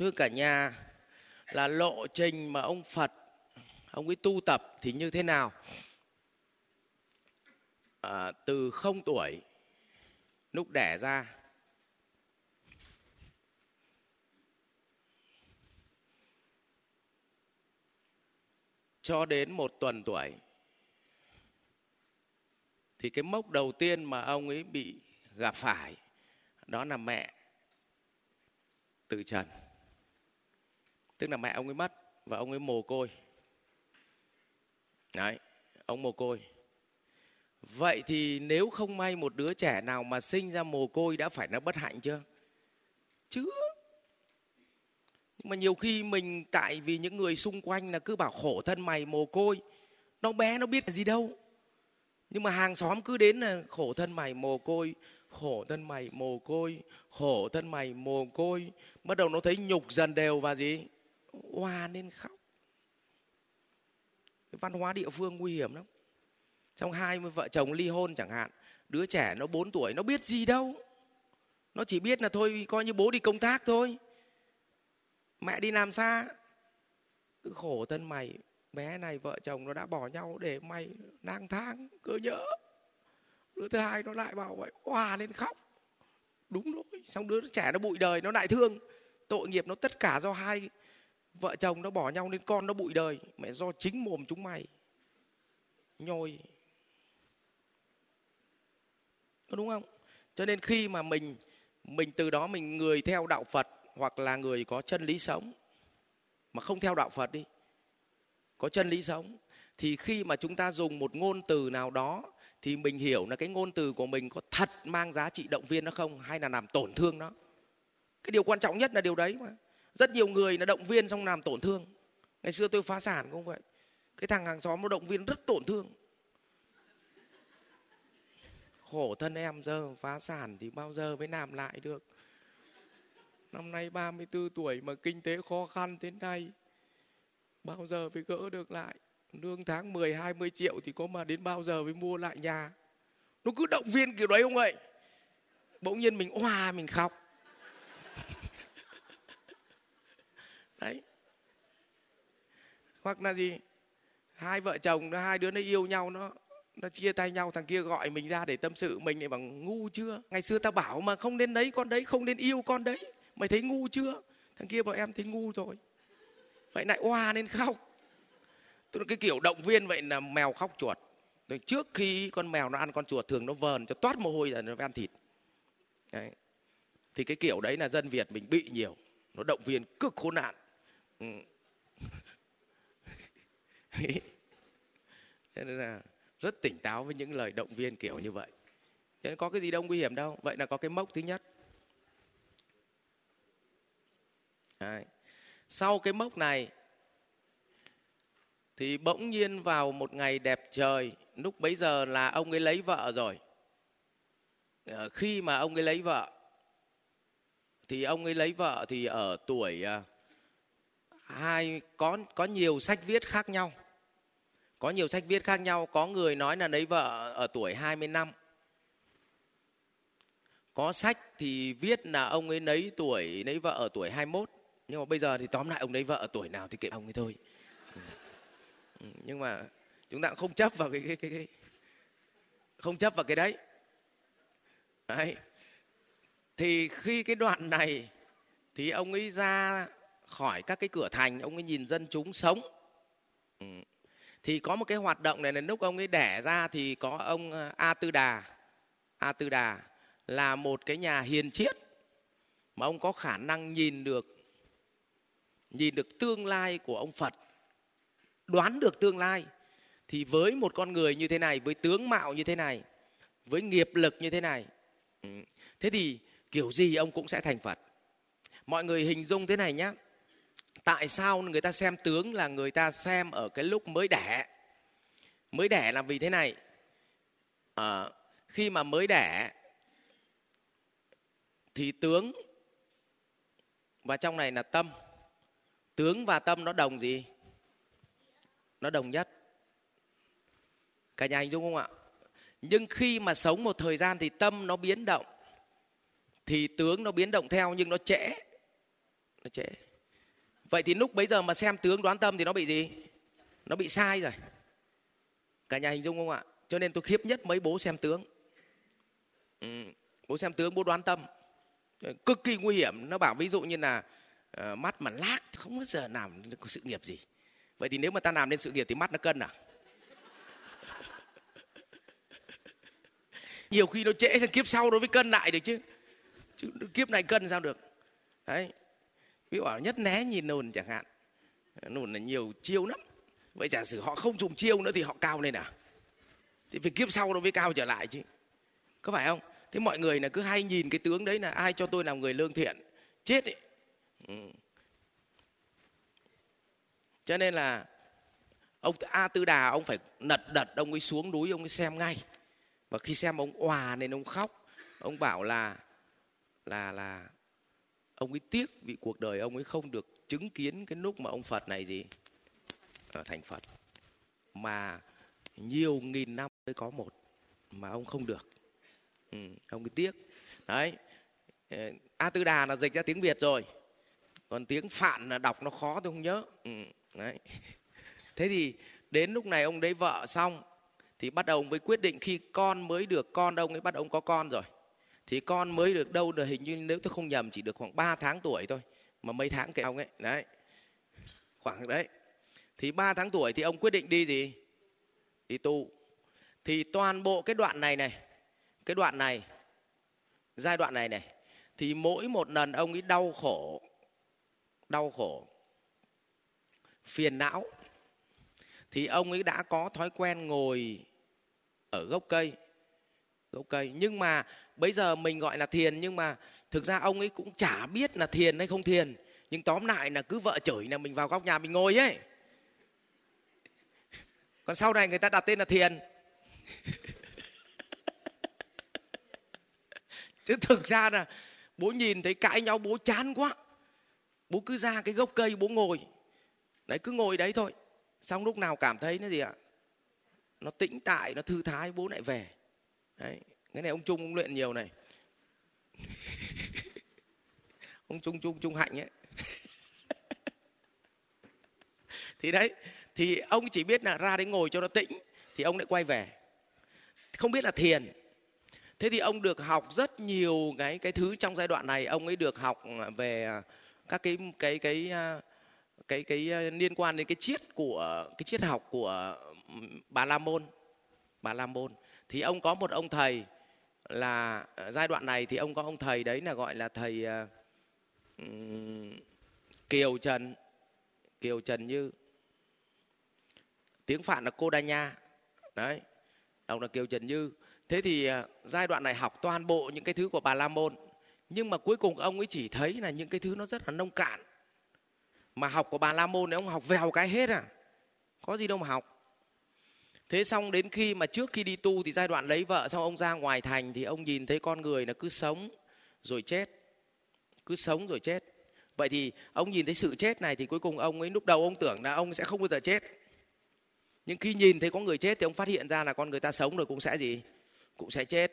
thưa cả nhà là lộ trình mà ông phật ông ấy tu tập thì như thế nào? À, từ không tuổi lúc đẻ ra. Cho đến một tuần tuổi thì cái mốc đầu tiên mà ông ấy bị gặp phải đó là mẹ từ trần tức là mẹ ông ấy mất và ông ấy mồ côi. Đấy, ông mồ côi. Vậy thì nếu không may một đứa trẻ nào mà sinh ra mồ côi đã phải là bất hạnh chưa? Chưa nhưng mà nhiều khi mình tại vì những người xung quanh là cứ bảo khổ thân mày mồ côi. Nó bé, nó biết là gì đâu. Nhưng mà hàng xóm cứ đến là khổ thân mày mồ côi, khổ thân mày mồ côi, khổ thân mày mồ côi. Bắt đầu nó thấy nhục dần đều và gì? Hoa nên khóc. Văn hóa địa phương nguy hiểm lắm. Trong hai vợ chồng ly hôn chẳng hạn, đứa trẻ nó 4 tuổi, nó biết gì đâu. Nó chỉ biết là thôi, coi như bố đi công tác thôi. Mẹ đi làm xa. Cứ khổ thân mày, bé này, vợ chồng nó đã bỏ nhau để mày lang thang, cơ nhỡ. Đứa thứ hai nó lại bảo vậy hòa lên khóc. Đúng rồi xong đứa trẻ nó bụi đời, nó lại thương. Tội nghiệp nó tất cả do hai vợ chồng nó bỏ nhau nên con nó bụi đời. Mẹ do chính mồm chúng mày. Nhồi. Có đúng không? Cho nên khi mà mình mình từ đó mình người theo đạo phật hoặc là người có chân lý sống, mà không theo đạo phật đi, có chân lý sống, thì khi mà chúng ta dùng một ngôn từ nào đó, thì mình hiểu là cái ngôn từ của mình có thật mang giá trị động viên nó không, hay là làm tổn thương nó. Cái điều quan trọng nhất là điều đấy mà rất nhiều người là động viên xong làm tổn thương. Ngày xưa tôi phá sản cũng vậy. Cái thằng hàng xóm nó động viên rất tổn thương. Khổ thân em, giờ phá sản thì bao giờ mới làm lại được? Năm nay 34 tuổi mà kinh tế khó khăn thế này, bao giờ mới gỡ được lại? Lương tháng 10 20 triệu thì có mà đến bao giờ mới mua lại nhà? Nó cứ động viên kiểu đấy không vậy? Bỗng nhiên mình oà mình khóc. Đấy. Hoặc là gì? Hai vợ chồng hai đứa nó yêu nhau, nó nó chia tay nhau, thằng kia gọi mình ra để tâm sự mình lại bằng ngu chưa? Ngày xưa ta bảo mà không nên lấy con đấy không nên yêu con đấy. Mày thấy ngu chưa? Thằng kia bảo em thấy ngu rồi. Vậy lại oa nên khóc. Tôi cái kiểu động viên vậy là mèo khóc chuột. Rồi trước khi con mèo nó ăn con chuột thường nó vờn cho toát mồ hôi rồi nó ăn thịt. Đấy. thì cái kiểu đấy là dân việt mình bị nhiều. Nó động viên cực khốn nạn. cho nên là rất tỉnh táo với những lời động viên kiểu như vậy. Cho nên có cái gì đâu nguy hiểm đâu. Vậy là có cái mốc thứ nhất. Đấy. sau cái mốc này, thì bỗng nhiên vào một ngày đẹp trời, lúc bấy giờ là ông ấy lấy vợ rồi. Ờ, khi mà ông ấy lấy vợ, thì ông ấy lấy vợ thì ở tuổi à, hai có có nhiều sách viết khác nhau. Có nhiều sách viết khác nhau. Có người nói là lấy vợ ở tuổi 20 năm. Có sách thì viết là ông ấy lấy tuổi lấy vợ ở tuổi 21 nhưng mà bây giờ thì tóm lại ông lấy vợ ở tuổi nào thì kệ ông ấy thôi. Ừ, nhưng mà chúng ta cũng không chấp vào cái cái cái, cái không chấp vào cái đấy. Đấy. Thì khi cái đoạn này thì ông ấy ra khỏi các cái cửa thành, ông ấy nhìn dân chúng sống. Ừ. thì có một cái hoạt động này là lúc ông ấy đẻ ra thì có ông ờ, a tư đà. A tư đà là một cái nhà hiền triết mà ông có khả năng nhìn được nhìn được tương lai của ông phật, đoán được tương lai. Thì với một con người như thế này, với tướng mạo như thế này, với nghiệp lực như thế này ừ. thế thì kiểu gì ông cũng sẽ thành phật. Mọi người hình dung thế này nhé tại sao người ta xem tướng là người ta xem ở cái lúc mới đẻ? Mới đẻ là vì thế này. À, khi mà mới đẻ thì tướng và trong này là tâm. Tướng và tâm nó đồng gì? Nó đồng nhất. Cả nhà hình dung không ạ? Nhưng khi mà sống một thời gian thì tâm nó biến động thì tướng nó biến động theo nhưng nó trễ. Nó trễ vậy thì lúc bấy giờ mà xem tướng đoán tâm thì nó bị gì? Nó bị sai rồi. Cả nhà hình dung không ạ? Cho nên tôi khiếp nhất mấy bố xem tướng. Ừ. bố xem tướng bố đoán tâm. Cực kỳ nguy hiểm. Nó bảo ví dụ như là uh, mắt mà lác không bao giờ làm sự nghiệp gì. Vậy thì nếu mà ta làm nên sự nghiệp thì mắt nó cân à? Nhiều khi nó trễ sang kiếp sau nó mới cân lại được chứ. Chứ kiếp này cân sao được? Đấy ví dụ nhất né nhìn nồn chẳng hạn. Nồn là nhiều chiêu lắm. Vậy giả sử họ không dùng chiêu nữa thì họ cao lên à? Thì phải kiếp sau nó mới cao trở lại chứ. Có phải không? Thế mọi người là cứ hay nhìn cái tướng đấy là ai cho tôi làm người lương thiện, chết ấy ừ. cho nên là ông a tư đà, ông phải nật đật, ông ấy xuống núi, ông ấy xem ngay. Và khi xem ông òa nên ông khóc. Ông bảo là là là ông ấy tiếc vì cuộc đời ông ấy không được chứng kiến cái lúc mà ông phật này gì? Ở thành phật. Mà nhiều nghìn năm mới có một mà ông không được. Ừ, ông ấy tiếc. Đấy. Ờ, A tư đà là dịch ra tiếng việt rồi. Còn tiếng phạn là đọc nó khó tôi không nhớ. Ừ, đấy. Thế thì đến lúc này ông đấy vợ xong thì bắt đầu ông mới quyết định khi con mới được con ông ấy bắt ông có con rồi thì con mới được đâu được hình như nếu tôi không nhầm chỉ được khoảng 3 tháng tuổi thôi, mà mấy tháng kệ ông ấy. Đấy. Khoảng đấy. Thì 3 tháng tuổi thì ông quyết định đi gì? Đi tu. Thì toàn bộ cái đoạn này này, cái đoạn này, giai đoạn này này, thì mỗi một lần ông ấy đau khổ đau khổ, phiền não, thì ông ấy đã có thói quen ngồi ở gốc cây. OK. nhưng mà bây giờ mình gọi là thiền, nhưng mà thực ra ông ấy cũng chả biết là thiền hay không thiền. Nhưng tóm lại là cứ vợ chửi là mình vào góc nhà mình ngồi ấy. Còn sau này người ta đặt tên là thiền. Chứ thực ra là bố nhìn thấy cãi nhau bố chán quá. Bố cứ ra cái gốc cây bố ngồi. Đấy, cứ ngồi đấy thôi. Xong lúc nào cảm thấy nó gì ạ? Nó tĩnh tại, nó thư thái, bố lại về đấy cái này ông trung ông luyện nhiều này. Ông trung trung trung hạnh ấy. Thì đấy thì ông chỉ biết là ra đấy ngồi cho nó tĩnh thì ông lại quay về. Không biết là thiền. Thế thì ông được học rất nhiều cái cái thứ trong giai đoạn này. Ông ấy được học à, về à, các cái cái cái à, cái cái, cái liên quan đến cái triết của cái triết học của bà la môn. Bà la môn thì ông có một ông thầy là ờ, giai đoạn này thì ông có ông thầy đấy là gọi là thầy uh, kiều trần. Kiều trần như. Tiếng phạn là cô đa nha. Đấy ông là kiều trần như. Thế thì uh, giai đoạn này học toàn bộ những cái thứ của bà la môn. Nhưng mà cuối cùng ông ấy chỉ thấy là những cái thứ nó rất là nông cạn. Mà học của bà la môn này ông học vèo cái hết à. Có gì đâu mà học thế xong đến khi mà trước khi đi tu thì giai đoạn lấy vợ xong, ông ra ngoài thành thì ông nhìn thấy con người là cứ sống rồi chết. Cứ sống rồi chết. Vậy thì ông nhìn thấy sự chết này thì cuối cùng ông ấy lúc đầu ông tưởng là ông sẽ không bao giờ chết. Nhưng khi nhìn thấy có người chết thì ông phát hiện ra là con người ta sống rồi cũng sẽ gì? Cũng sẽ chết.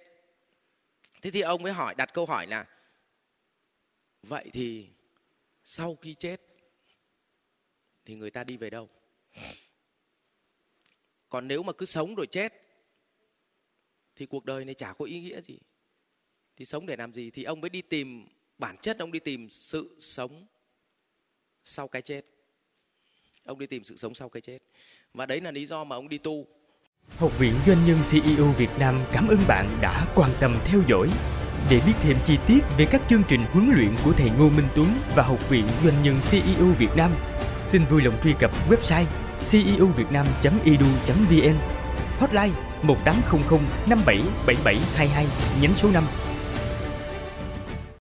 Thế thì ông mới hỏi, đặt câu hỏi là, vậy thì sau khi chết thì người ta đi về đâu? Còn nếu mà cứ sống rồi chết thì cuộc đời này chả có ý nghĩa gì. Thì sống để làm gì? Thì ông mới đi tìm bản chất ông đi tìm sự sống sau cái chết. Ông đi tìm sự sống sau cái chết. Và đấy là lý do mà ông đi tu. Học viện Doanh nhân CEO Việt Nam cảm ơn bạn đã quan tâm theo dõi. Để biết thêm chi tiết về các chương trình huấn luyện của thầy Ngô Minh Tuấn và Học viện Doanh nhân CEO Việt Nam, xin vui lòng truy cập website ceuvietnam.edu.vn Hotline 1800 577722 nhánh số 5